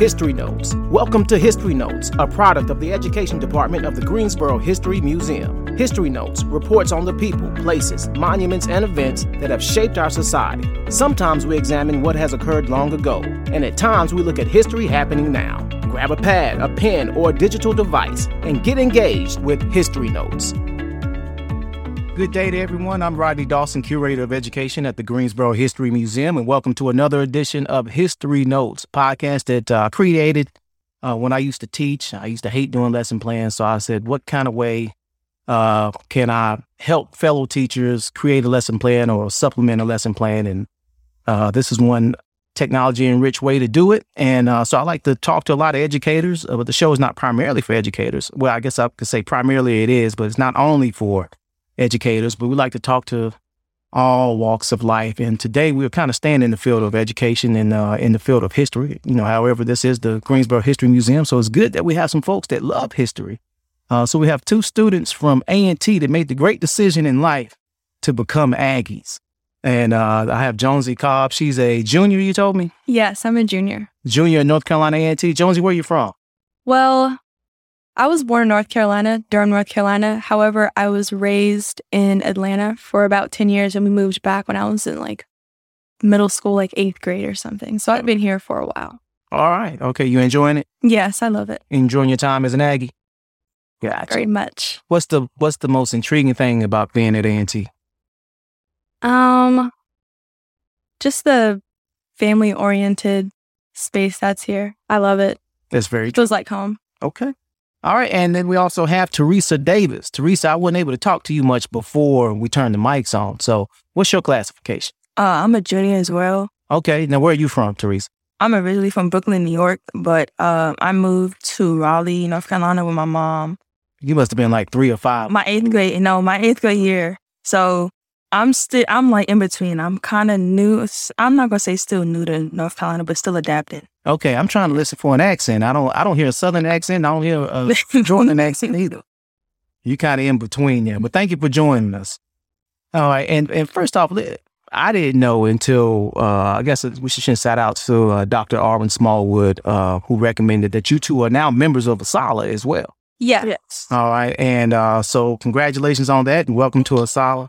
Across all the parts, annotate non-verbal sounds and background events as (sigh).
History Notes. Welcome to History Notes, a product of the Education Department of the Greensboro History Museum. History Notes reports on the people, places, monuments, and events that have shaped our society. Sometimes we examine what has occurred long ago, and at times we look at history happening now. Grab a pad, a pen, or a digital device and get engaged with History Notes. Good day to everyone. I'm Rodney Dawson, Curator of Education at the Greensboro History Museum, and welcome to another edition of History Notes, podcast that uh, created uh, when I used to teach. I used to hate doing lesson plans, so I said, what kind of way uh, can I help fellow teachers create a lesson plan or supplement a lesson plan? And uh, this is one technology enriched way to do it. And uh, so I like to talk to a lot of educators, uh, but the show is not primarily for educators. Well, I guess I could say primarily it is, but it's not only for educators, but we like to talk to all walks of life. And today we're kind of staying in the field of education and uh, in the field of history. You know, however, this is the Greensboro History Museum, so it's good that we have some folks that love history. Uh, so we have two students from A&T that made the great decision in life to become Aggies. And uh, I have Jonesy Cobb. She's a junior, you told me? Yes, I'm a junior. Junior in North Carolina A&T. Jonesy, where are you from? Well, I was born in North Carolina, Durham, North Carolina. However, I was raised in Atlanta for about 10 years and we moved back when I was in like middle school, like eighth grade or something. So I've been here for a while. All right. Okay. You enjoying it? Yes, I love it. Enjoying your time as an Aggie? Gotcha. Very much. What's the What's the most intriguing thing about being at A&T? Um, just the family oriented space that's here. I love it. That's very It feels like home. Okay. All right. And then we also have Teresa Davis. Teresa, I wasn't able to talk to you much before we turned the mics on. So what's your classification? Uh, I'm a junior as well. Okay. Now, where are you from, Teresa? I'm originally from Brooklyn, New York, but uh, I moved to Raleigh, North Carolina with my mom. You must have been like three or five. My eighth grade, no, my eighth grade year. So I'm still, I'm like in between. I'm kind of new. I'm not gonna say still new to North Carolina, but still adapting. Okay, I'm trying to listen for an accent. I don't, I don't hear a Southern accent. I don't hear a Jordan (laughs) accent either. You kind of in between there. But thank you for joining us. All right, and and first off, I didn't know until uh, I guess we should shout out to uh, Dr. Arwin Smallwood, uh, who recommended that you two are now members of Asala as well. Yeah. Yes. All right, and uh, so congratulations on that, and welcome to ASALH.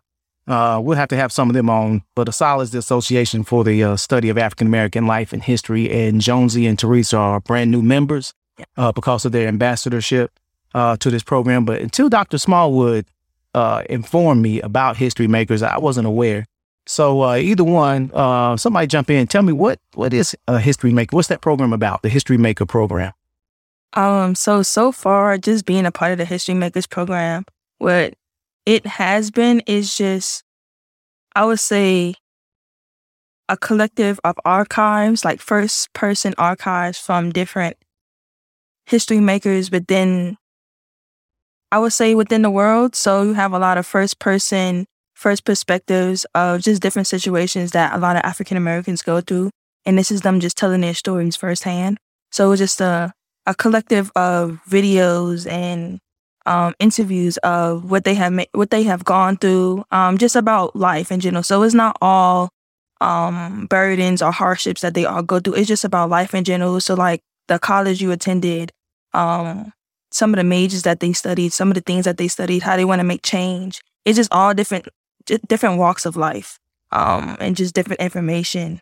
Uh, we'll have to have some of them on, but ASALH is the Association for the uh, Study of African American Life and History, and Jonesy and Teresa are brand new members uh, because of their ambassadorship uh, to this program. But until Dr. Smallwood uh, informed me about History Makers, I wasn't aware. So uh, either one, somebody jump in, tell me what what is a History Maker? What's that program about? The History Maker program. Um. So so far, just being a part of the History Makers program, what it has been is just, I would say, a collective of archives, like first person archives from different history makers, then I would say within the world. So you have a lot of first person, first perspectives of just different situations that a lot of African Americans go through. And this is them just telling their stories firsthand. So it was just a, a collective of videos and um, interviews of what they have ma- what they have gone through, um, just about life in general. So it's not all um, burdens or hardships that they all go through. It's just about life in general. So like the college you attended, um, some of the majors that they studied, some of the things that they studied, how they want to make change. It's just all different, different walks of life, um, and just different information.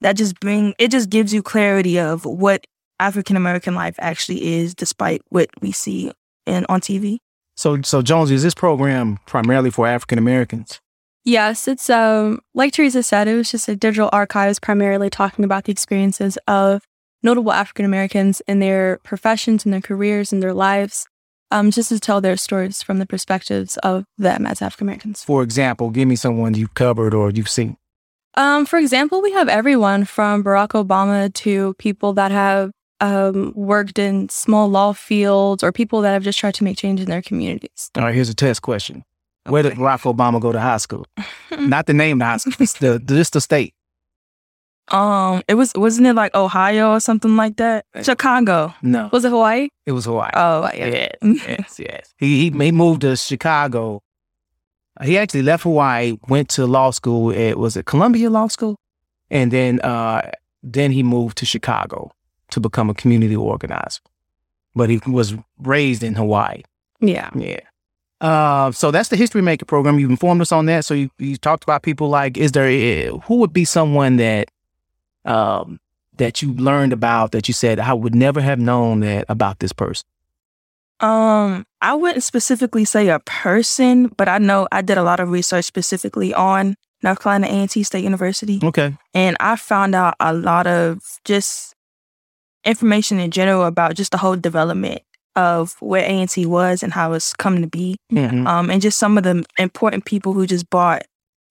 That just bring it just gives you clarity of what African American life actually is, despite what we see and on TV. So, so Jones, is this program primarily for African Americans? Yes, it's um like Teresa said, it was just a digital archives primarily talking about the experiences of notable African Americans in their professions and their careers and their lives, um, just to tell their stories from the perspectives of them as African Americans. For example, give me someone you've covered or you've seen. Um, for example, we have everyone from Barack Obama to people that have um, worked in small law fields or people that have just tried to make change in their communities. All right, here's a test question. Where did Barack Obama go to high school? (laughs) Not the name of the high school, just the, just the state. Um, it was wasn't it like Ohio or something like that? Chicago. No, Was it Hawaii? it was Hawaii. Oh, yeah. yes, (laughs) yes, yes. He, he he moved to Chicago. He actually left Hawaii, went to law school at was it Columbia Law School, and then uh then he moved to Chicago. To become a community organizer. But he was raised in Hawaii. Yeah. Yeah. Uh, so that's the History Maker program. You've informed us on that. So you, you talked about people like, is there, uh, who would be someone that, um, that you learned about that you said, I would never have known that about this person? Um, I wouldn't specifically say a person, but I know I did a lot of research specifically on North Carolina A&T State University. Okay. And I found out a lot of just information in general about just the whole development of where A&T was and how it's come to be. Mhm. Um, and just some of the important people who just brought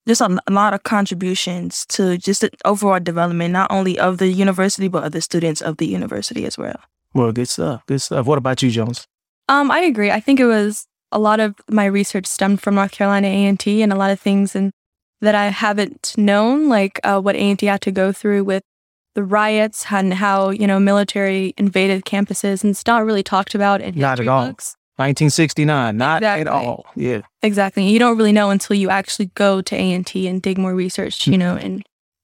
just a, a lot of contributions to just the overall development, not only of the university, but of the students of the university as well. Well, good stuff. Good stuff. What about you, Jones? Um, I agree. I think it was a lot of my research stemmed from North Carolina A and T, and a lot of things and that I haven't known, like uh, what A and T had to go through with the riots and how you know military invaded campuses, and it's not really talked about in Not at all. books. 1969. Not at all. Yeah. Exactly. You don't really know until you actually go to A and T and dig more research, you know, in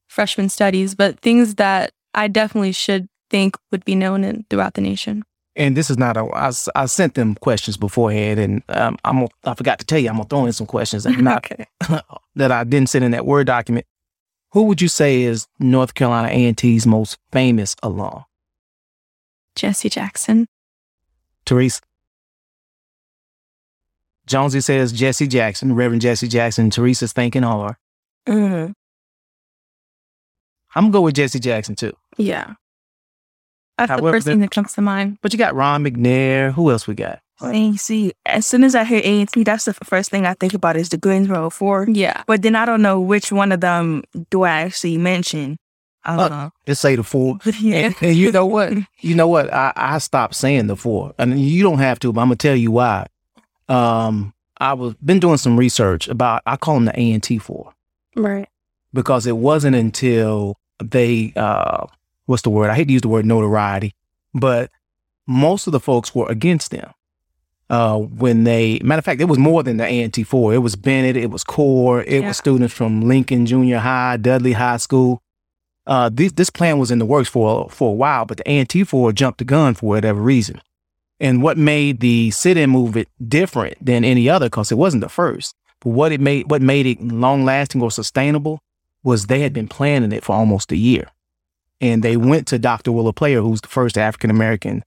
freshman studies. But things that I definitely should think would be known in, throughout the nation. And this is not a. I, I sent them questions beforehand, and um, I'm. I forgot to tell you, I'm gonna throw in some questions that not (laughs) okay. (laughs) that I didn't send in that word document. Who would you say is North Carolina A&T's most famous alum? Jesse Jackson. Teresa. Jonesy says Jesse Jackson, Reverend Jesse Jackson. Teresa's thinking hard. Mm. I'm gonna go with Jesse Jackson too. Yeah. That's However, the first thing that comes to mind. But you got Ron McNair. Who else we got? And you see, as soon as I hear A&T, that's the first thing I think about is the Greensboro Four. Yeah. But then I don't know which one of them do I actually mention. I don't know. Let's say the four. (laughs) yeah. And, and you know what? (laughs) You know what? I, I stopped saying the four, and you don't have to, but I'm gonna tell you why. Um, I was been doing some research about. I call them the A and T four Right. because it wasn't until they uh, what's the word? I hate to use the word notoriety, but most of the folks were against them. Uh, when they, matter of fact, it was more than the A and T four. It was Bennett, it was CORE, it Yeah. was students from Lincoln Junior High, Dudley High School. Uh, this this plan was in the works for for a while, but the A and T four jumped the gun for whatever reason. And what made the sit-in movement different than any other, because it wasn't the first, but what it made what made it long lasting or sustainable was they had been planning it for almost a year. And they went to Dr. Willa Player, who's the first African American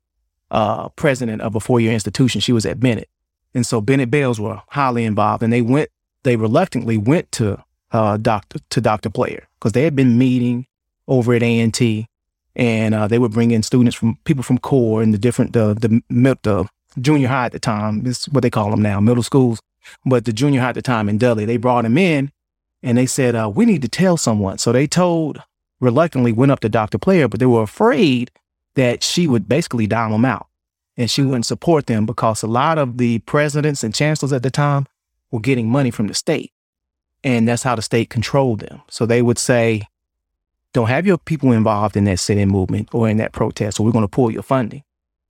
uh, president of a four year institution. She was at Bennett. And so Bennett Belles were highly involved. And they went, they reluctantly went to uh, Dr. to Dr. Player because they had been meeting over at A&T and uh, they would bring in students from people from CORE and the different, the, the, the junior high at the time, this is what they call them now, middle schools. But the junior high at the time in Dudley, they brought him in and they said, uh, we need to tell someone. So they told, reluctantly went up to Dr. Player, but they were afraid that she would basically dime them out and she wouldn't support them because a lot of the presidents and chancellors at the time were getting money from the state. And that's how the state controlled them. So they would say, don't have your people involved in that sit-in movement or in that protest, or we're going to pull your funding.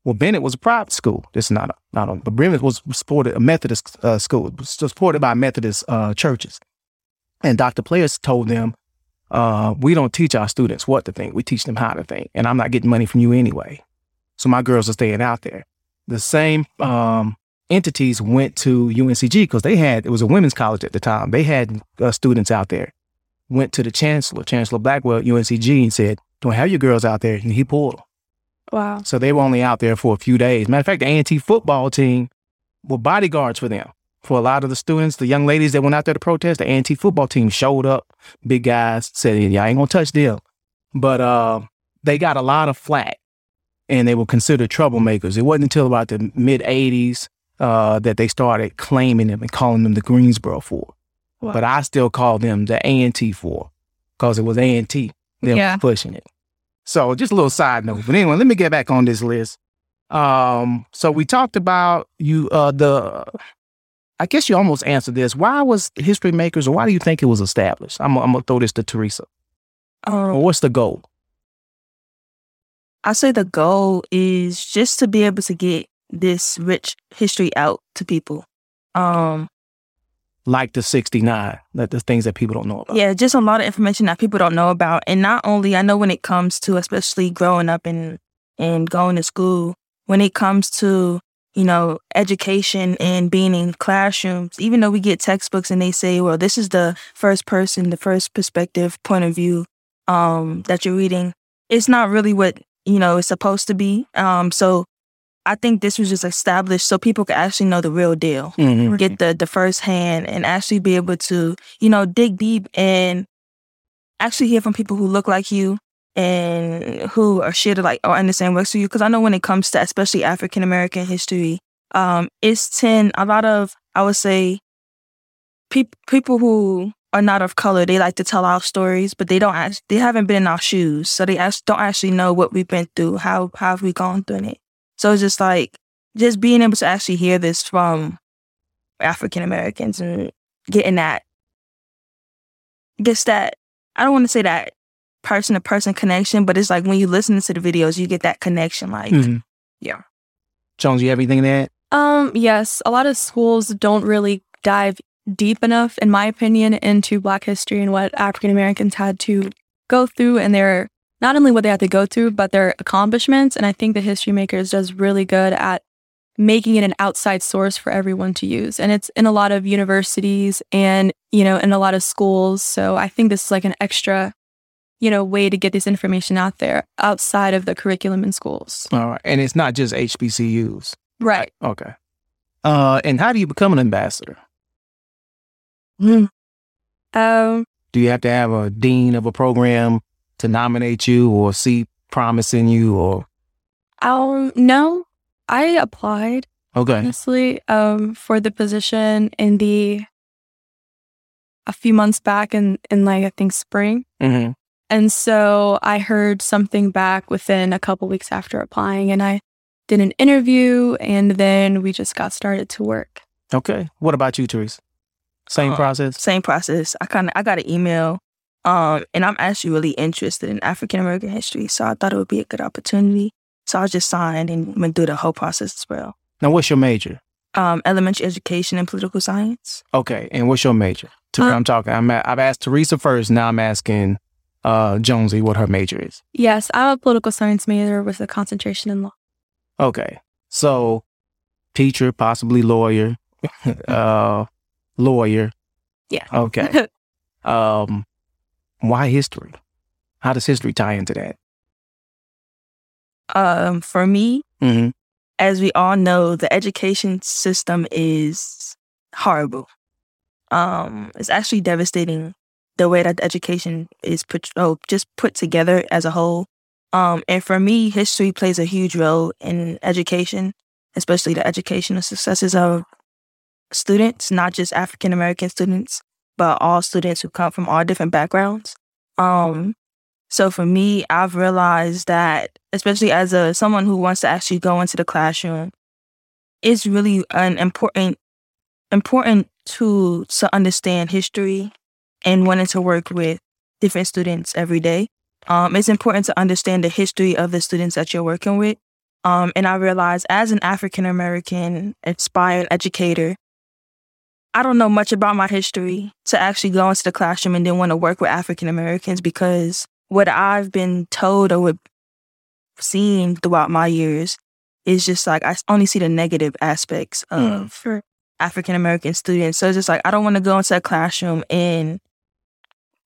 Well, Bennett was a private school. This is not a, not a, but Bennett was supported a Methodist uh, school, supported by Methodist uh, churches. And Dr. Players told them, uh, we don't teach our students what to think. We teach them how to think. And I'm not getting money from you anyway. So my girls are staying out there. The same um, entities went to UNCG because they had, it was a women's college at the time. They had uh, students out there. Went to the chancellor, Chancellor Blackwell at UNCG, and said, don't have your girls out there. And he pulled them. Wow. So they were only out there for a few days. Matter of fact, the A&T football team were bodyguards for them. For a lot of the students, the young ladies that went out there to protest, the A&T football team showed up. Big guys said, "Y'all ain't gonna touch them," but uh, they got a lot of flack, and they were considered troublemakers. It wasn't until about the mid '80s uh, that they started claiming them and calling them the Greensboro Four. Wow. But I still call them the A&T Four because it was A&T that Yeah. was pushing it. So just a little side note. But anyway, let me get back on this list. Um, so we talked about you uh the I guess you almost answered this. Why was History Makers or why do you think it was established? I'm, I'm gonna throw this to Teresa. Or Um, what's the goal? I say the goal is just to be able to get this rich history out to people. Um, Like the 69, that the things that people don't know about. yeah, just a lot of information that people don't know about. And not only I know when it comes to especially growing up and, and going to school, when it comes to you know, education and being in classrooms, even though we get textbooks and they say, well, this is the first person, the first perspective point of view um, that you're reading, it's not really what, you know, it's supposed to be. Um, so I think this was just established so people could actually know the real deal, Mhm. get the, the first hand and actually be able to, you know, dig deep and actually hear from people who look like you and who are shit like or understand works for you. Because I know when it comes to especially African American history, um, it's ten a lot of I would say peop- people who are not of color they like to tell our stories, but they don't act- they haven't been in our shoes, so they don't actually know what we've been through, how how have we gone through it. So it's just like just being able to actually hear this from African Americans and getting that gets that I don't want to say that person to person connection, but it's like when you listen to the videos, you get that connection. Like, Mhm. yeah. Jones, you have anything to add? Um, yes, a lot of schools don't really dive deep enough, in my opinion, into Black history and what African Americans had to go through and their not only what they had to go through, but their accomplishments. And I think the History Makers does really good at making it an outside source for everyone to use. And it's in a lot of universities and, you know, in a lot of schools. So I think this is like an extra, you know, way to get this information out there outside of the curriculum in schools. All right. And it's not just HBCUs. Right. Okay. Uh, and how do you become an ambassador? Um, Do you have to have a dean of a program to nominate you or see promise in you or Um, no, I applied okay. honestly um for the position in the a few months back in in like I think spring. Mm-hmm. And so I heard something back within a couple weeks after applying and I did an interview and then we just got started to work. Okay. What about you, Teresa? Same Uh, process? Same process. I kind of I got an email, um, and I'm actually really interested in African American history, so I thought it would be a good opportunity. So I just signed and went through the whole process as well. Now, what's your major? Um, elementary education and political science. Okay. And what's your major? Ter- Uh, I'm talking. I'm a- I've asked Teresa first. Now I'm asking uh, Jonesy what her major is. Yes, I'm a political science major with a concentration in law. Okay. So, teacher, possibly lawyer, (laughs) uh, lawyer. Yeah. Okay. (laughs) um, why history? How does history tie into that? Um, for me, Mm-hmm. as we all know, the education system is horrible. Um, it's actually devastating the way that education is put, oh, just put together as a whole. Um, and for me, history plays a huge role in education, especially the educational successes of students, not just African American students, but all students who come from all different backgrounds. Um, so for me, I've realized that, especially as a someone who wants to actually go into the classroom, it's really an important important tool to understand history and wanting to work with different students every day. Um, it's important to understand the history of the students that you're working with. Um, and I realized as an African American aspiring educator, I don't know much about my history to actually go into the classroom and then want to work with African Americans because what I've been told or what seen throughout my years is just like I only see the negative aspects of For African American students. So it's just like I don't want to go into a classroom and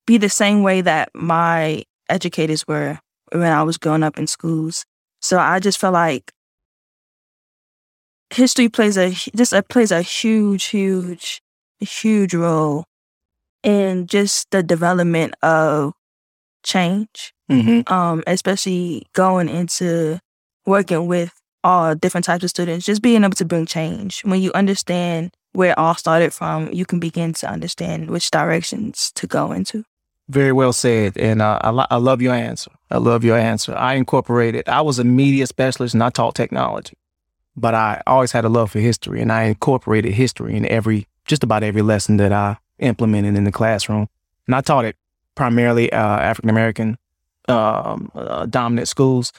be the same way that my educators were when I was growing up in schools. So I just feel like history plays a just uh, plays a huge, huge, huge role in just the development of change Mm-hmm. um, especially going into working with all different types of students, just being able to bring change. When you understand where it all started from, you can begin to understand which directions to go into. Very well said, and uh, I, lo- I love your answer. I love your answer. I incorporated. I was a media specialist, and I taught technology, but I always had a love for history, and I incorporated history in every, just about every lesson that I implemented in the classroom, and I taught it primarily uh, African American um, uh, dominant schools,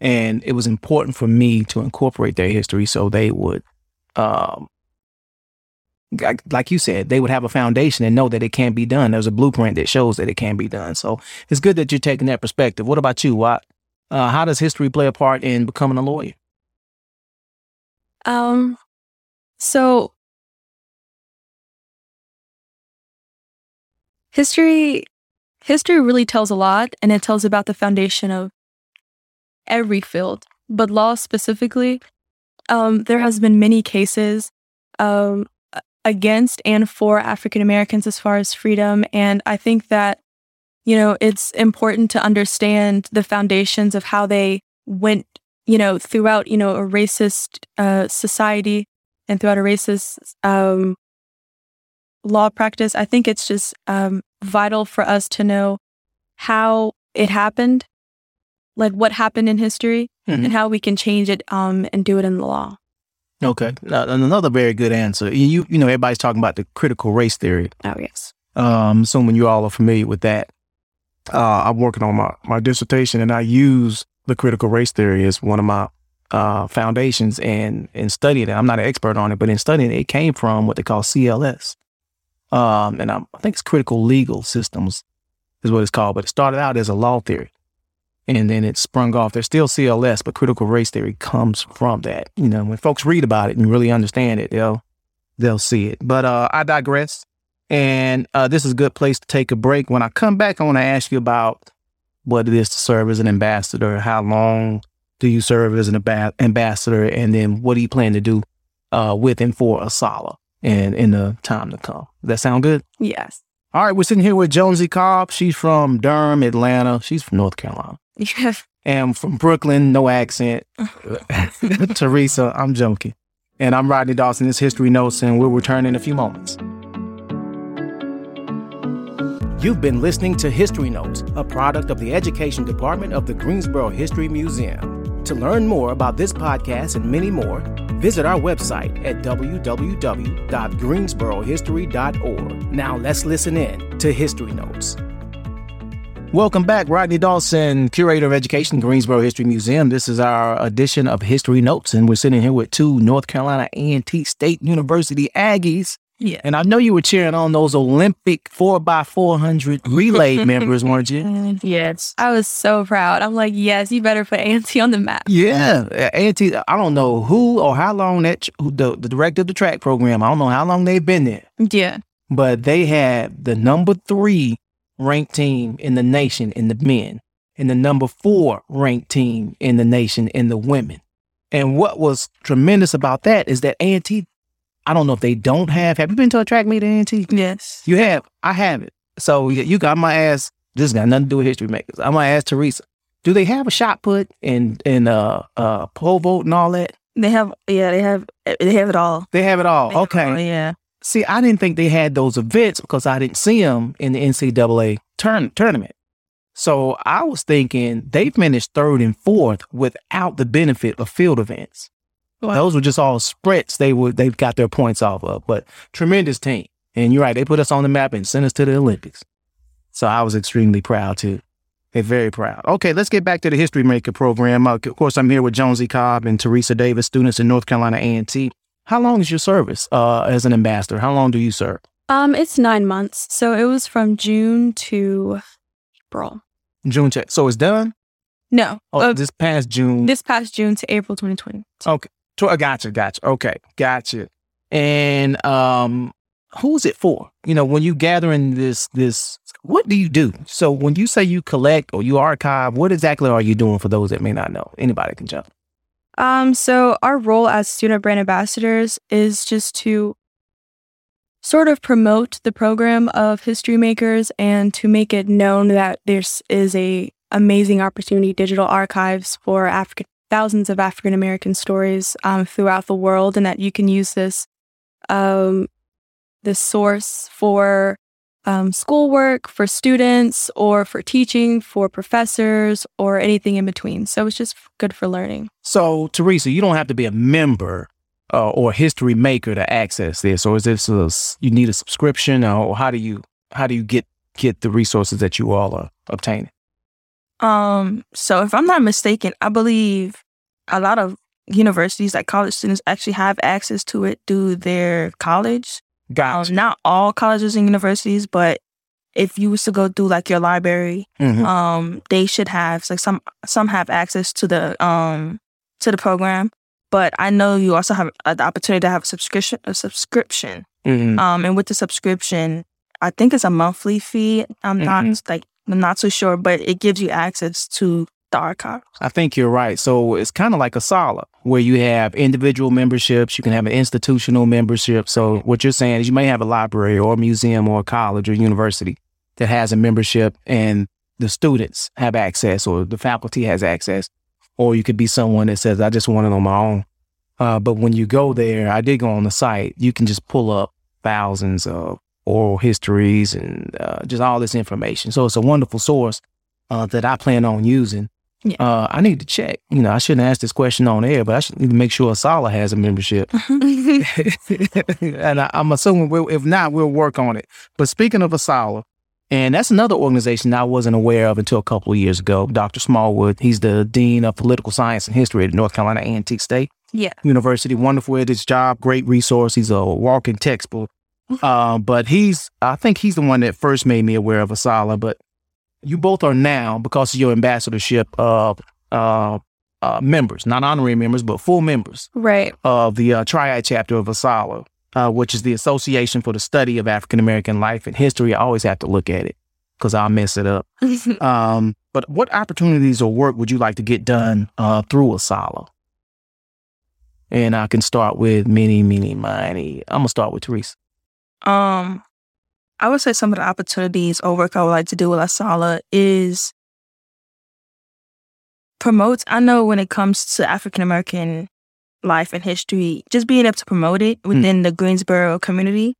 and it was important for me to incorporate their history so they would, um, like- you said, they would have a foundation and know that it can be done. There's a blueprint that shows that it can be done. So it's good that you're taking that perspective. What about you? Why, Uh, how does history play a part in becoming a lawyer? Um, so history history really tells a lot and it tells about the foundation of every field but law specifically um, there has been many cases um, against and for african americans as far as freedom and i think that you know it's important to understand the foundations of how they went you know throughout you know a racist uh, society and throughout a racist um, law practice, I think it's just um, vital for us to know how it happened, like what happened in history, mm-hmm. and how we can change it um, and do it in the law. Okay, now, another very good answer. You you know everybody's talking about the critical race theory. Oh yes. Um, I'm assuming you all are familiar with that. Uh, I'm working on my my dissertation, and I use the critical race theory as one of my uh, foundations and and studying it. I'm not an expert on it, but in studying it, it came from what they call CLS, um, and I'm, I think it's critical legal systems is what it's called. But it started out as a law theory, and then it sprung off. There's still CLS, but critical race theory comes from that. You know, when folks read about it and really understand it, they'll they'll see it. But uh, I digress, and uh, this is a good place to take a break. When I come back, I want to ask you about what it is to serve as an ambassador. How long do you serve as an ambassador, and then what do you plan to do uh, with and for ASALH? and in the time to come. Does that sound good? Yes. All right, we're sitting here with Jonesy Cobb. She's from Durham, Atlanta. She's from North Carolina. Yes. (laughs) And from Brooklyn, no accent. (laughs) Teresa, I'm joking. And I'm Rodney Dawson. This History Notes, and we'll return in a few moments. You've been listening to History Notes, a product of the Education Department of the Greensboro History Museum. To learn more about this podcast and many more, Visit our website at www.greensborohistory.org. Now let's listen in to History Notes. Welcome back, Rodney Dawson, Curator of Education, Greensboro History Museum. This is our edition of History Notes, and we're sitting here with two North Carolina A&T State University Aggies yeah. And I know you were cheering on those Olympic 4x400 (laughs) relay members, weren't you? Yes. I was so proud. I'm like, yes, you better put A&T on the map. Yeah. A&T, I don't know who or how long that, the, the director of the track program, I don't know how long they've been there. Yeah. But they had the number three ranked team in the nation in the men and the number four ranked team in the nation in the women. And what was tremendous about that is that A&T I don't know if they don't have. Have you been to a track meet at A&T? Yes. You have. I haven't. So you got my ass. This got nothing to do with history makers. I'm gonna ask Teresa. Do they have a shot put and and uh uh pole vault and all that? They have. Yeah, they have. They have it all. They have it all. Okay. All, yeah. See, I didn't think they had those events because I didn't see them in the NCAA turn tournament. So I was thinking they finished third and fourth without the benefit of field events. Wow. Those were just all sprints they would they've got their points off of. But tremendous team. And you're right, they put us on the map and sent us to the Olympics. So I was extremely proud too. They're very proud. Okay, let's get back to the History Maker program. Uh, of course, I'm here with Jonesy Cobb and Teresa Davis, students in North Carolina A&T. How long is your service uh, as an ambassador? How long do you serve? Um, it's nine months. So it was from June to April. June to so it's done. No. Oh, uh, this past June. This past June to April 2020. Okay. I gotcha, gotcha. Okay, gotcha. And um, who's it for? You know, when you gathering this this, what do you do? So when you say you collect or you archive, what exactly are you doing for those that may not know? Anybody can jump. Um, so our role as student brand ambassadors is just to sort of promote the program of history makers and to make it known that there is a amazing opportunity digital archives for African thousands of African American stories um, throughout the world, and that you can use this um, this source for um, schoolwork, for students, or for teaching, for professors, or anything in between. So it's just good for learning. So, Teresa, you don't have to be a member uh, or history maker to access this, or is this a, you need a subscription, or how do you how do you get get the resources that you all are obtaining? Um, so if I'm not mistaken, I believe a lot of universities, like college students, actually have access to it through their college. Gotcha. Um, not all colleges and universities, but if you was to go through like your library, Mhm. um, they should have like some some have access to the um to the program. But I know you also have uh, the opportunity to have a subscription a subscription. Mhm. Um, and with the subscription, I think it's a monthly fee. I'm not like I'm not too sure, but it gives you access to archive. I think you're right. So it's kind of like a sala where you have individual memberships, you can have an institutional membership. So what you're saying is you may have a library or a museum or a college or university that has a membership and the students have access or the faculty has access. Or you could be someone that says, I just want it on my own. Uh, but when you go there, I did go on the site, you can just pull up thousands of oral histories and uh, just all this information. So it's a wonderful source uh, that I plan on using. Yeah. Uh, I need to check. You know, I shouldn't ask this question on air, but I should need to make sure Asala has a membership. (laughs) and I, I'm assuming we'll, if not, we'll work on it. But speaking of Asala, and that's another organization I wasn't aware of until a couple of years ago. Dr. Smallwood, he's the dean of political science and history at North Carolina A&T State Yeah. University. Wonderful at his job, great resource. He's a walking textbook. Uh, but he's, I think he's the one that first made me aware of Asala. But you both are now, because of your ambassadorship, of uh, uh, members, not honorary members, but full members Right. of the uh, Triad chapter of ASALA, uh, which is the Association for the Study of African American Life and History. I always have to look at it because I'll mess it up. (laughs) Um, but what opportunities or work would you like to get done uh, through ASALA? And I can start with many, many, many. I'm gonna start with Teresa. Um, I would say some of the opportunities or work I would like to do with Asala is promote. I know when it comes to African American life and history, just being able to promote it within the Greensboro community.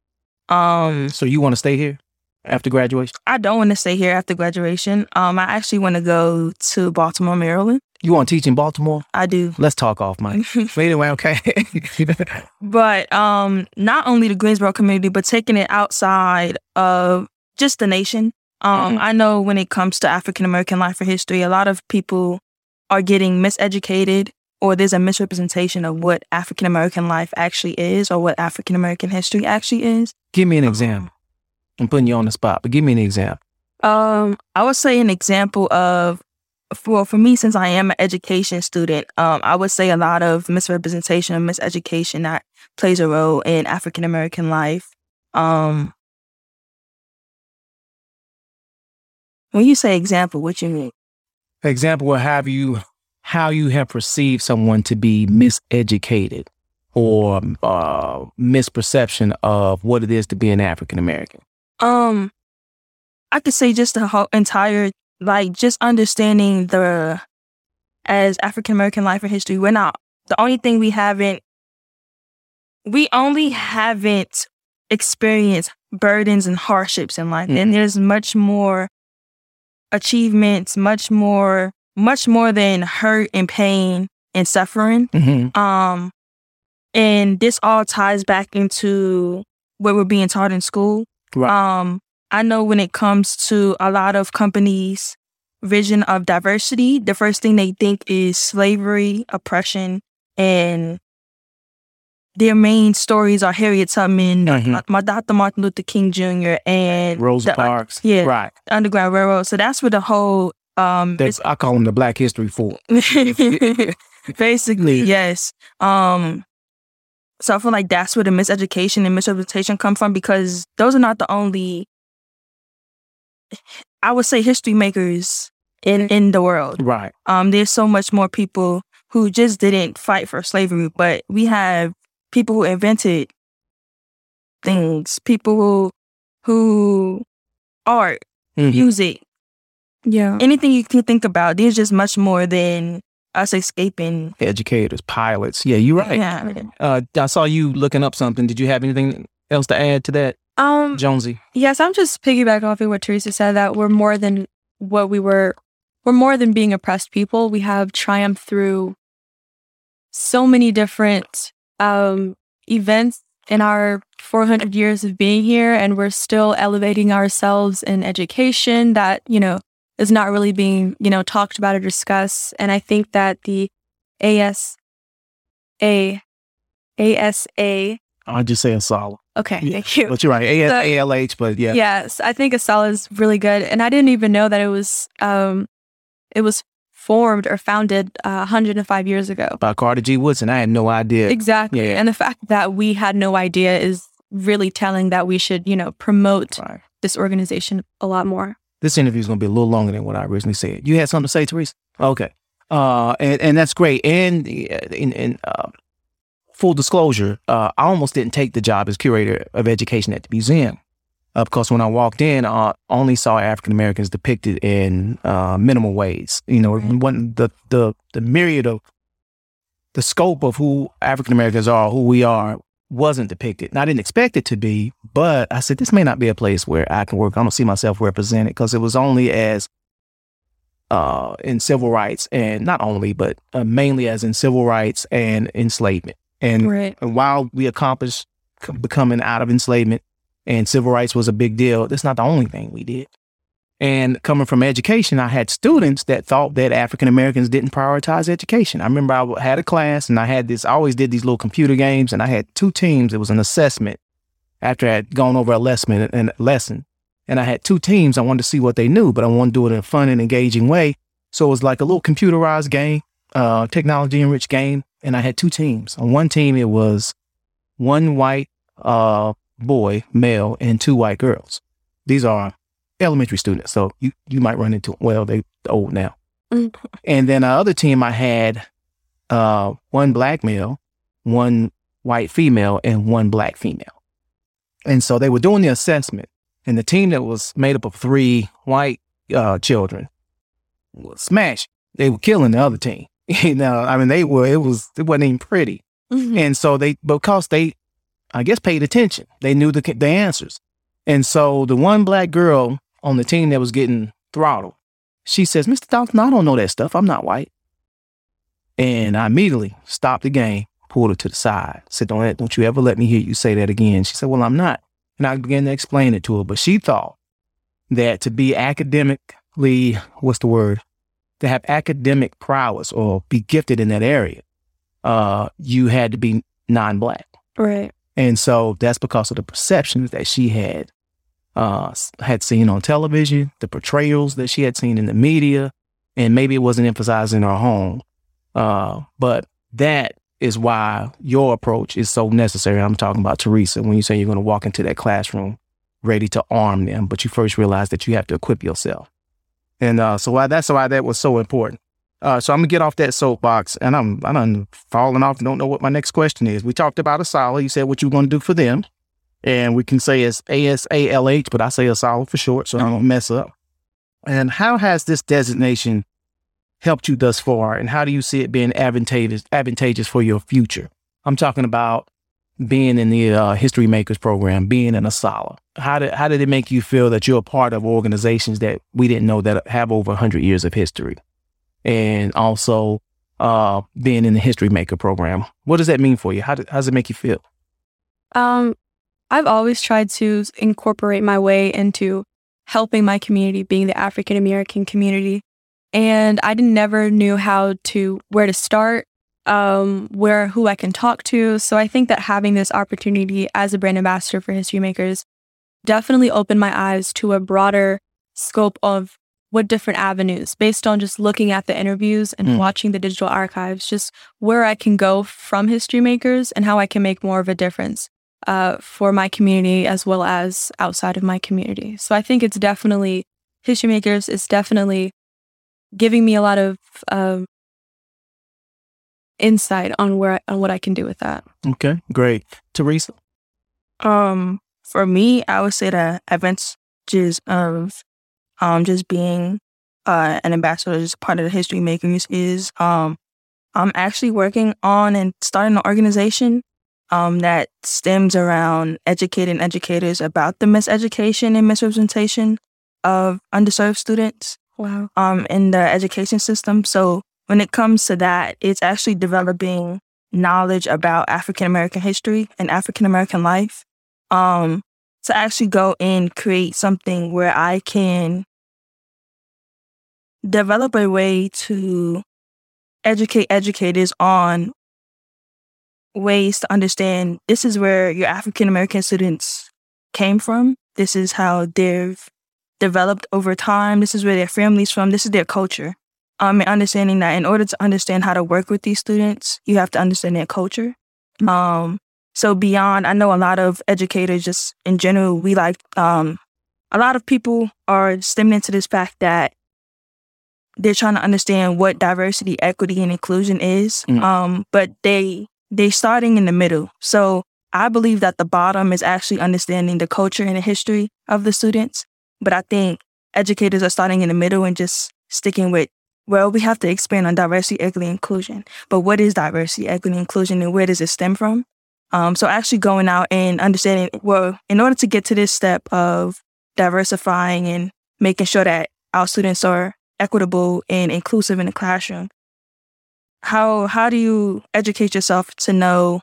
Um, So you want to stay here after graduation? I don't want to stay here after graduation. Um, I actually want to go to Baltimore, Maryland. You want to teach in Baltimore? I do. Let's talk off, mic. (laughs) but anyway, okay. (laughs) but um not only the Greensboro community, but taking it outside of just the nation. Um, Mhm. I know when it comes to African American life or history, a lot of people are getting miseducated or there's a misrepresentation of what African American life actually is or what African American history actually is. give me an example. I'm putting you on the spot, but give me an example. Um, I would say an example of, well, for me, since I am an education student, um, I would say a lot of misrepresentation and miseducation that plays a role in African American life. Um, when you say example, what you mean? example will have you how you have perceived someone to be miseducated or uh, misperception of what it is to be an African American. Um, I could say just the whole entire, like, just understanding the, as African American life and history, we're not, the only thing we haven't, we only haven't experienced burdens and hardships in life. Mhm. And there's much more achievements, much more, much more than hurt and pain and suffering. Mm-hmm. Um, and this all ties back into what we're being taught in school. Right. Um, I know when it comes to a lot of companies' vision of diversity, the first thing they think is slavery, oppression, and their main stories are Harriet Tubman, Mhm. my Dr. Martin Luther King Jr., and Rosa the, Parks. yeah. Right. Underground Railroad. So that's where the whole um, That's, I call them the Black History Four. (laughs) (laughs) Basically, yes. Um, so I feel like that's where the miseducation and misrepresentation come from because those are not the only, I would say, history makers in in the world. Right. Um, there's so much more people who just didn't fight for slavery, but we have people who invented things, people who who art, Mhm. music, Yeah. anything you can think about. There's just much more than us escaping. Educators, pilots. Yeah, you're right. Yeah. Uh, I saw you looking up something. Did you have anything else to add to that, Um. Jonesy? Yes, I'm just piggybacking off of what Teresa said. That we're more than what we were. We're more than being oppressed people. We have triumphed through so many different um, events in our 400 years of being here, and we're still elevating ourselves in education that you know is not really being you know talked about or discussed. And I think that the AS A ASA I'll just say Asala. Okay, yeah. thank you. But you're right, A- so, ALH, but yeah. Yes, I think Asala is really good. And I didn't even know that it was um it was formed or founded uh, 105 years ago. By Carter G. Woodson. I had no idea. Exactly. Yeah. And the fact that we had no idea is really telling that we should, you know, promote right. this organization a lot more. This interview is going to be a little longer than what I originally said. You had something to say, Teresa? Okay. Uh, and, and that's great. And in, in uh, full disclosure, uh, I almost didn't take the job as curator of education at the museum uh, because when I walked in, I only saw African Americans depicted in uh, minimal ways. You know, when the the the myriad of the scope of who African Americans are, who we are, wasn't depicted. And I didn't expect it to be, but I said this may not be a place where I can work. I don't see myself represented because it was only as uh, in civil rights, and not only, but uh, mainly as in civil rights and enslavement. And, right. and while we accomplished becoming out of enslavement, and civil rights was a big deal. That's not the only thing we did. And coming from education, I had students that thought that African Americans didn't prioritize education. I remember I had a class and I had this, I always did these little computer games and I had two teams. It was an assessment after I had gone over a lesson and lesson. And I had two teams. I wanted to see what they knew, but I wanted to do it in a fun and engaging way. So it was like a little computerized game, uh, technology enriched game. And I had two teams. On one team, it was one white, uh, boy, male, and two white girls. These are elementary students, so you you might run into well, they old now. Mm-hmm. And then our other team, I had uh, one black male, one white female, and one black female. And so they were doing the assessment, and the team that was made up of three white uh, children was smashed. They were killing the other team. (laughs) you know, I mean, they were. It was. It wasn't even pretty. Mm-hmm. And so they, because they I guess, paid attention. They knew the, the answers. And so the one black girl on the team that was getting throttled, she says, Mr. Dawson, I don't know that stuff. I'm not white. And I immediately stopped the game, pulled her to the side, said, don't, don't you ever let me hear you say that again. She said, Well, I'm not. And I began to explain it to her. But she thought that to be academically, what's the word? To have academic prowess or be gifted in that area, uh, you had to be non black. Right. And so that's because of the perceptions that she had uh, had seen on television, the portrayals that she had seen in the media, and maybe it wasn't emphasized in her home. Uh, but that is why your approach is so necessary. I'm talking about Teresa when you say you're going to walk into that classroom ready to arm them, but you first realize that you have to equip yourself. And uh, so why that's why that was so important. Uh, so I'm gonna get off that soapbox, and I'm I done falling off. Don't know what my next question is. We talked about Asala. You said what you were gonna do for them, and we can say it's A S A L H, but I say Asala for short, so I don't mess up. And how has this designation helped you thus far, and how do you see it being advantageous advantageous for your future? I'm talking about being in the uh, History Makers program, being in Asala. How did how did it make you feel that you're a part of organizations that we didn't know that have over 100 years of history? and also uh, being in the History Maker program. What does that mean for you? How, how does it make you feel? Um, I've always tried to incorporate my way into helping my community, being the African American community. And I never knew how to, where to start, um, where, who I can talk to. So I think that having this opportunity as a brand ambassador for History Makers definitely opened my eyes to a broader scope of what different avenues based on just looking at the interviews and mm. watching the digital archives, just where I can go from history makers and how I can make more of a difference uh, for my community as well as outside of my community. So I think it's definitely history makers is definitely giving me a lot of um, insight on where on what I can do with that. Okay, great, Teresa. Um, for me, I would say the advantages of um, just being uh, an ambassador, just part of the history makers, is um, I'm actually working on and starting an organization um, that stems around educating educators about the miseducation and misrepresentation of underserved students wow. um, in the education system. So when it comes to that, it's actually developing knowledge about African American history and African American life. Um, to actually go and create something where I can develop a way to educate educators on ways to understand this is where your African American students came from. This is how they've developed over time. This is where their family's from. This is their culture. Um, and understanding that in order to understand how to work with these students, you have to understand their culture. Um, so beyond, I know a lot of educators just in general, we like, um, a lot of people are stemming into this fact that they're trying to understand what diversity, equity, and inclusion is. Mm. Um, but they they starting in the middle. So I believe that the bottom is actually understanding the culture and the history of the students. But I think educators are starting in the middle and just sticking with, well, we have to expand on diversity, equity, inclusion. But what is diversity, equity, inclusion, and where does it stem from? Um, so actually going out and understanding, well, in order to get to this step of diversifying and making sure that our students are equitable and inclusive in the classroom, how how do you educate yourself to know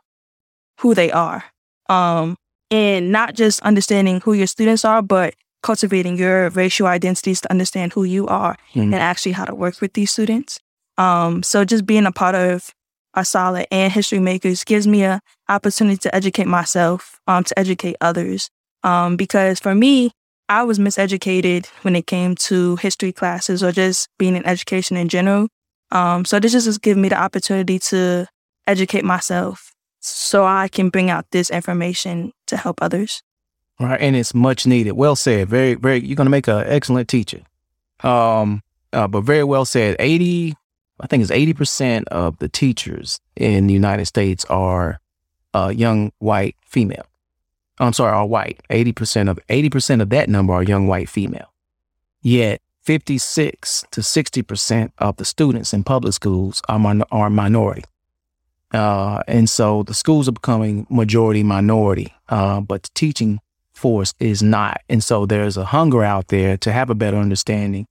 who they are? Um, and not just understanding who your students are, but cultivating your racial identities to understand who you are mm-hmm. and actually how to work with these students. Um, so just being a part of ASALH and History Makers gives me an opportunity to educate myself, um, to educate others. Um, because for me, I was miseducated when it came to history classes or just being in education in general. Um, so this just gives me the opportunity to educate myself so I can bring out this information to help others. Right, and it's much needed. Well said. Very, very. You're going to make an excellent teacher. Um, uh, but very well said. Eighty, I think it's eighty percent of the teachers in the United States are uh, young white female. I'm sorry, are white. Eighty percent of eighty percent of that number are young white female. Yet 56 to 60% of the students in public schools are, are minority. Uh, and so the schools are becoming majority minority, uh, but the teaching force is not. And so there's a hunger out there to have a better understanding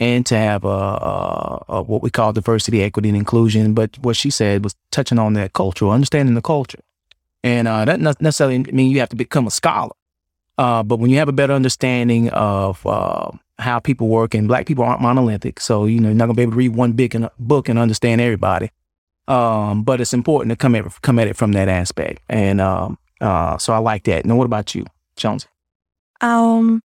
and to have a, a, a, what we call diversity, equity, and inclusion. But what she said was touching on that culture, understanding the culture. And uh, that doesn't necessarily mean you have to become a scholar. Uh, but when you have a better understanding of uh, how people work, and black people aren't monolithic, so you know you're not gonna be able to read one big book and understand everybody. Um, but it's important to come at come at it from that aspect, and um, uh, so I like that. Now, what about you, Jones? Um,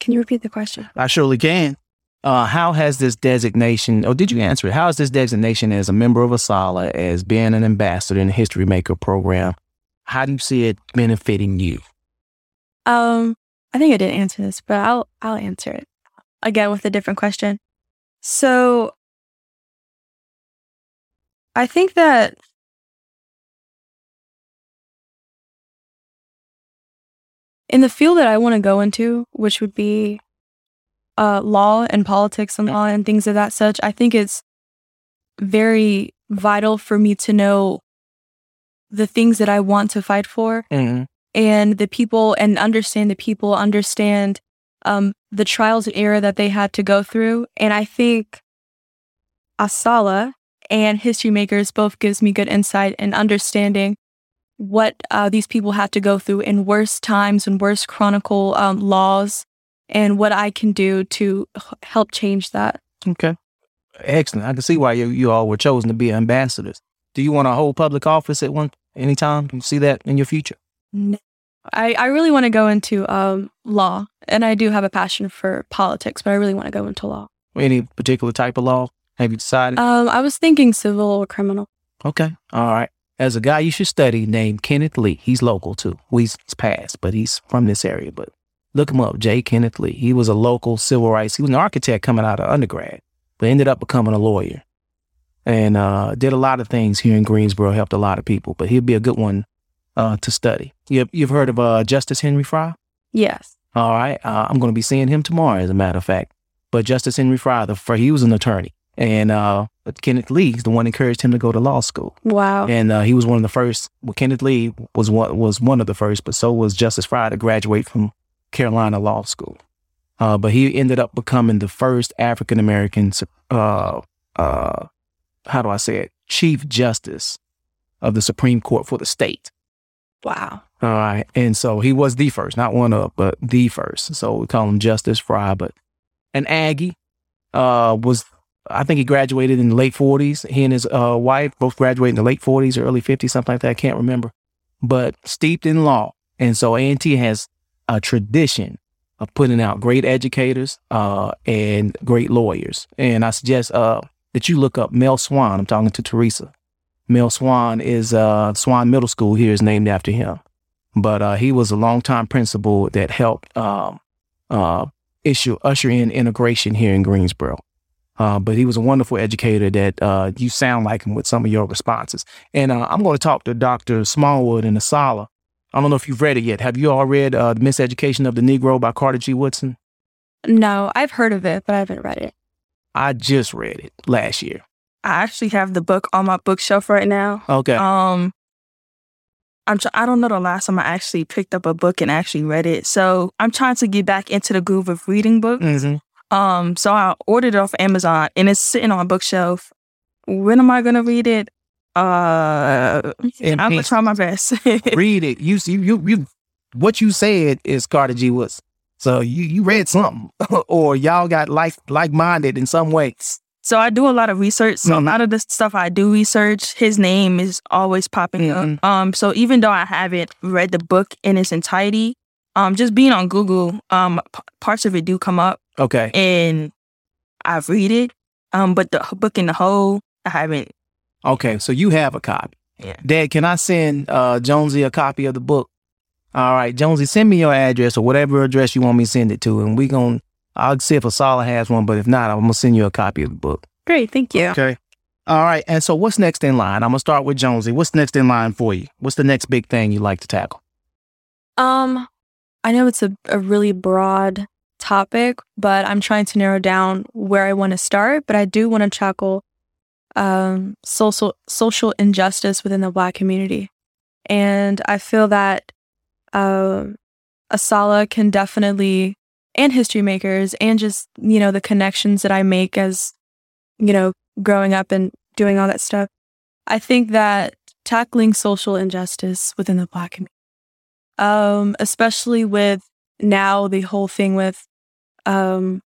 can you repeat the question? I surely can. Uh, how has this designation, or did you answer it? How has this designation as a member of ASALA, as being an ambassador in the History Maker program, how do you see it benefiting you? Um, I think I did answer this, but I'll I'll answer it again with a different question. So I think that in the field that I want to go into, which would be uh, law and politics and law and things of that such, I think it's very vital for me to know the things that I want to fight for. Mm-hmm and the people and understand the people, understand um, the trials and error that they had to go through. And I think Asala and History Makers both gives me good insight and understanding what uh, these people had to go through in worse times and worse chronicle um, laws and what I can do to help change that. Okay. Excellent. I can see why you, you all were chosen to be ambassadors. Do you want to hold public office at one anytime? Can you see that in your future? No. I, I really want to go into um, law, and I do have a passion for politics, but I really want to go into law. Any particular type of law? Have you decided? Um, I was thinking civil or criminal. Okay, all right. As a guy you should study named Kenneth Lee. He's local too. Well, he's passed, but he's from this area. But look him up, J. Kenneth Lee. He was a local civil rights. He was an architect coming out of undergrad, but ended up becoming a lawyer, and uh, did a lot of things here in Greensboro. Helped a lot of people. But he'd be a good one uh, to study. You've, you've heard of uh, Justice Henry Frye? Yes. All right. Uh, I'm going to be seeing him tomorrow, as a matter of fact. But Justice Henry Frye, the, for, he was an attorney. And uh, Kenneth Lee is the one encouraged him to go to law school. Wow. And uh, he was one of the first. Well, Kenneth Lee was one, was one of the first, but so was Justice Frye to graduate from Carolina Law School. Uh, but he ended up becoming the first African American, uh, uh, how do I say it, Chief Justice of the Supreme Court for the state. Wow. All right. And so he was the first, not one of, but the first. So we call him Justice Frye, But an Aggie uh, was I think he graduated in the late 40s. He and his uh, wife both graduated in the late 40s or early 50s, something like that. I can't remember. But steeped in law. And so A&T has a tradition of putting out great educators uh, and great lawyers. And I suggest uh, that you look up Mel Swann. I'm talking to Teresa. Mel Swann is uh, Swann Middle School here is named after him. But uh, he was a longtime principal that helped um, uh, issue usher in integration here in Greensboro. Uh, but he was a wonderful educator that uh, you sound like him with some of your responses. And uh, I'm going to talk to Dr. Smallwood in Asala. I don't know if you've read it yet. Have you all read uh, The Miseducation of the Negro by Carter G. Woodson? No, I've heard of it, but I haven't read it. I just read it last year. I actually have the book on my bookshelf right now. Okay. Um, I'm tr- I don't know the last time I actually picked up a book and actually read it. So I'm trying to get back into the groove of reading books. Mm-hmm. Um, so I ordered it off Amazon and it's sitting on a bookshelf. When am I gonna read it? Uh, And I'm gonna try my best. (laughs) read it. You see, you you what you said is Carter G. Woodson. So you you read something, (laughs) or y'all got like like minded in some ways. So I do a lot of research. So Mhm. a lot of the stuff I do research, his name is always popping Mhm. up. Um, so even though I haven't read the book in its entirety, um, just being on Google, um, p- parts of it do come up, Okay. and I've read it. Um, but the book in the whole, I haven't. Okay. So you have a copy. Yeah. Dad, can I send uh, Jonesy a copy of the book? All right, Jonesy, send me your address or whatever address you want me to send it to, and we gon' I'll see if Asala has one, but if not, I'm gonna send you a copy of the book. Great, thank you. Okay. All right. And so, what's next in line? I'm gonna start with Jonesy. What's next in line for you? What's the next big thing you like to tackle? Um, I know it's a, a really broad topic, but I'm trying to narrow down where I want to start. But I do want to tackle um, social social injustice within the Black community, and I feel that um, Asala can definitely, and history makers, and just you know the connections that I make as you know growing up and doing all that stuff. I think that tackling social injustice within the Black community um, especially with now the whole thing with um,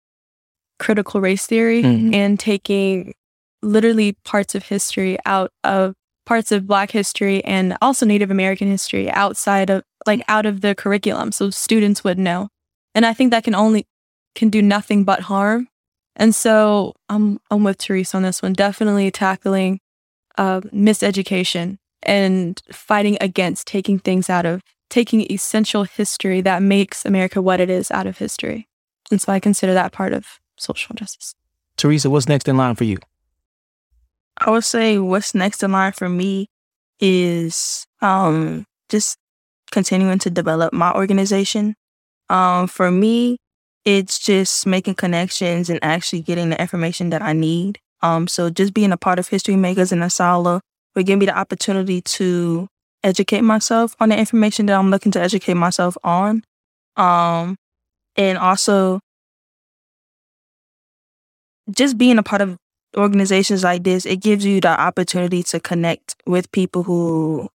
critical race theory Mhm. and taking literally parts of history out of parts of Black history and also Native American history outside of like out of the curriculum, so students would know. And I think that can only can do nothing but harm. And so I'm I'm with Teresa on this one. Definitely tackling uh, miseducation and fighting against taking things out of taking essential history that makes America what it is out of history. And so I consider that part of social justice. Teresa, what's next in line for you? I would say what's next in line for me is um just continuing to develop my organization. Um for me, it's just making connections and actually getting the information that I need. Um so just being a part of History Makers and Asala would give me the opportunity to educate myself on the information that I'm looking to educate myself on. Um and also just being a part of organizations like this, it gives you the opportunity to connect with people who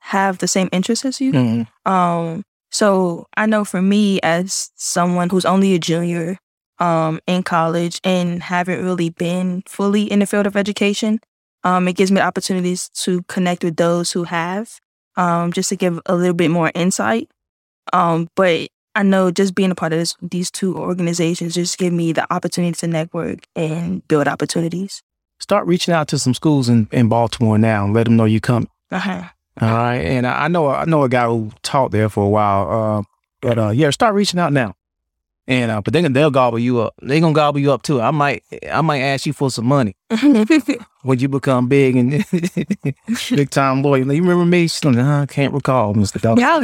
have the same interests as you. Mm-hmm. Um, so I know for me, as someone who's only a junior um, in college and haven't really been fully in the field of education, um, it gives me opportunities to connect with those who have, um, just to give a little bit more insight. Um, but I know just being a part of this, these two organizations just give me the opportunity to network and build opportunities. Start reaching out to some schools in, in Baltimore now and let them know you come. Uh-huh. All right. And I I know I know a guy who taught there for a while. Uh, but uh, yeah, start reaching out now. And uh, but they they'll gobble you up. They gonna gobble you up too. I might I might ask you for some money (laughs) when you become big and (laughs) big time lawyer. You remember me? She's like, "Nah, I can't recall, Mister Dog. Yeah.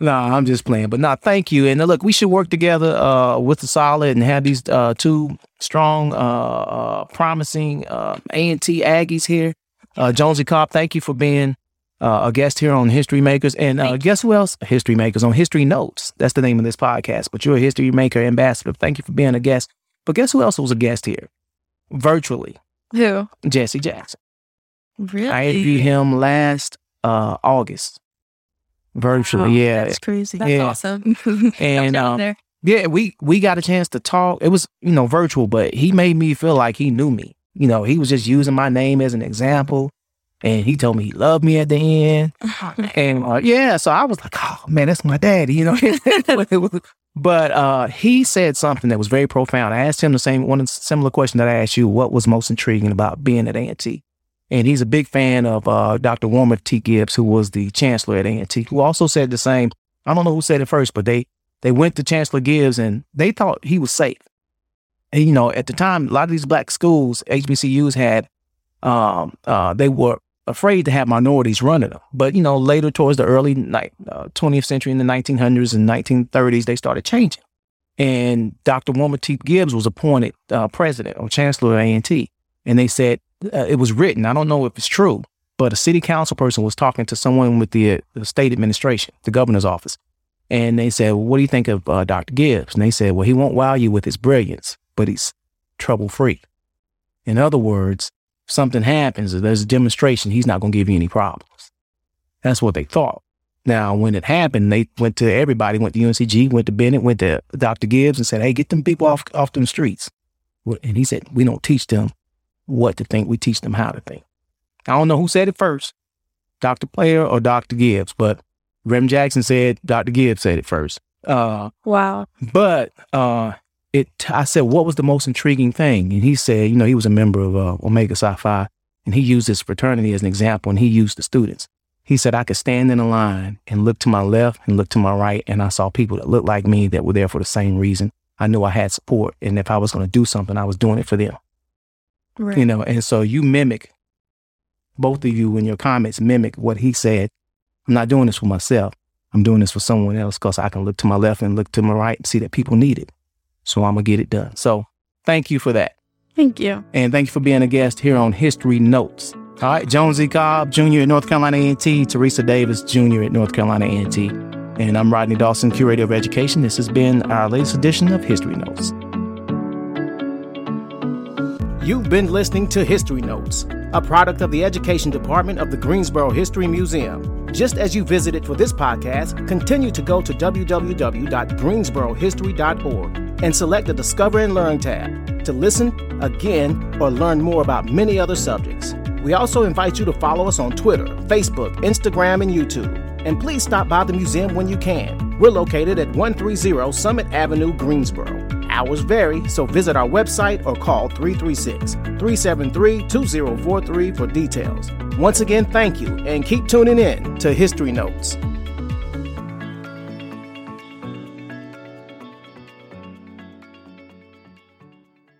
no, I'm just playing. But no, thank you. And uh, look, we should work together uh, with the solid and have these uh, two strong, uh, uh, promising uh, A&T Aggies here. Uh, Jonesy Cobb, thank you for being uh, a guest here on History Makers. And uh, guess who else? History Makers on History Notes. That's the name of this podcast. But you're a History Maker ambassador. Thank you for being a guest. But guess who else was a guest here? Virtually, Who? Jesse Jackson. Really? I interviewed him last uh, August. Virtually, yeah. That's crazy. That's Yeah. awesome. (laughs) And um. Yeah, we we got a chance to talk. It was, you know, virtual, but he made me feel like he knew me. You know, he was just using my name as an example. And he told me he loved me at the end. and uh, yeah, so I was like, oh man, that's my daddy, you know. (laughs) (laughs) but uh, he said something that was very profound. I asked him the same one similar question that I asked you. What was most intriguing about being at A&T? And he's a big fan of uh, Dr. Warmoth T. Gibbs, who was the chancellor at A&T, who also said the same. I don't know who said it first, but they they went to Chancellor Gibbs and they thought he was safe. And, you know, at the time, a lot of these black schools, HBCUs had, um, uh, they were afraid to have minorities running them. But, you know, later towards the early ni- uh, 20th century in the 1900s and 1930s, they started changing. And Dr. Warmoth T. Gibbs was appointed uh, president or chancellor of A&T. And they said uh, it was written, I don't know if it's true, but a city council person was talking to someone with the, uh, the state administration, the governor's office. And they said, well, what do you think of uh, Dr. Gibbs? And they said, well, he won't wow you with his brilliance, but he's trouble free. In other words, if something happens, if there's a demonstration, he's not going to give you any problems. That's what they thought. Now, when it happened, they went to everybody, went to UNCG, went to Bennett, went to Dr. Gibbs and said, hey, get them people off, off them streets. And he said, we don't teach them what to think. We teach them how to think. I don't know who said it first, Dr. Player or Dr. Gibbs, but Rem Jackson said Dr. Gibbs said it first. Uh, wow. But uh, it, I said, what was the most intriguing thing? And he said, you know, he was a member of uh, Omega Psi Phi, and he used his fraternity as an example, and he used the students. He said, I could stand in a line and look to my left and look to my right, and I saw people that looked like me that were there for the same reason. I knew I had support, and if I was going to do something, I was doing it for them. Right. You know, and so you mimic, both of you in your comments mimic what he said I'm not doing this for myself. I'm doing this for someone else because I can look to my left and look to my right and see that people need it. So I'm going to get it done. So thank you for that. Thank you. And thank you for being a guest here on History Notes. All right, Jones E. Cobb Jr. at North Carolina A&T, Teresa Davis Jr. at North Carolina A&T. And I'm Rodney Dawson, Curator of Education. This has been our latest edition of History Notes. You've been listening to History Notes, a product of the Education Department of the Greensboro History Museum. Just as you visited for this podcast, continue to go to www.greensborohistory.org and select the Discover and Learn tab to listen again or learn more about many other subjects. We also invite you to follow us on Twitter, Facebook, Instagram, and YouTube. And please stop by the museum when you can. We're located at 130 Summit Avenue, Greensboro. Hours vary, so visit our website or call 336 373 2043 for details. Once again, thank you and keep tuning in to History Notes.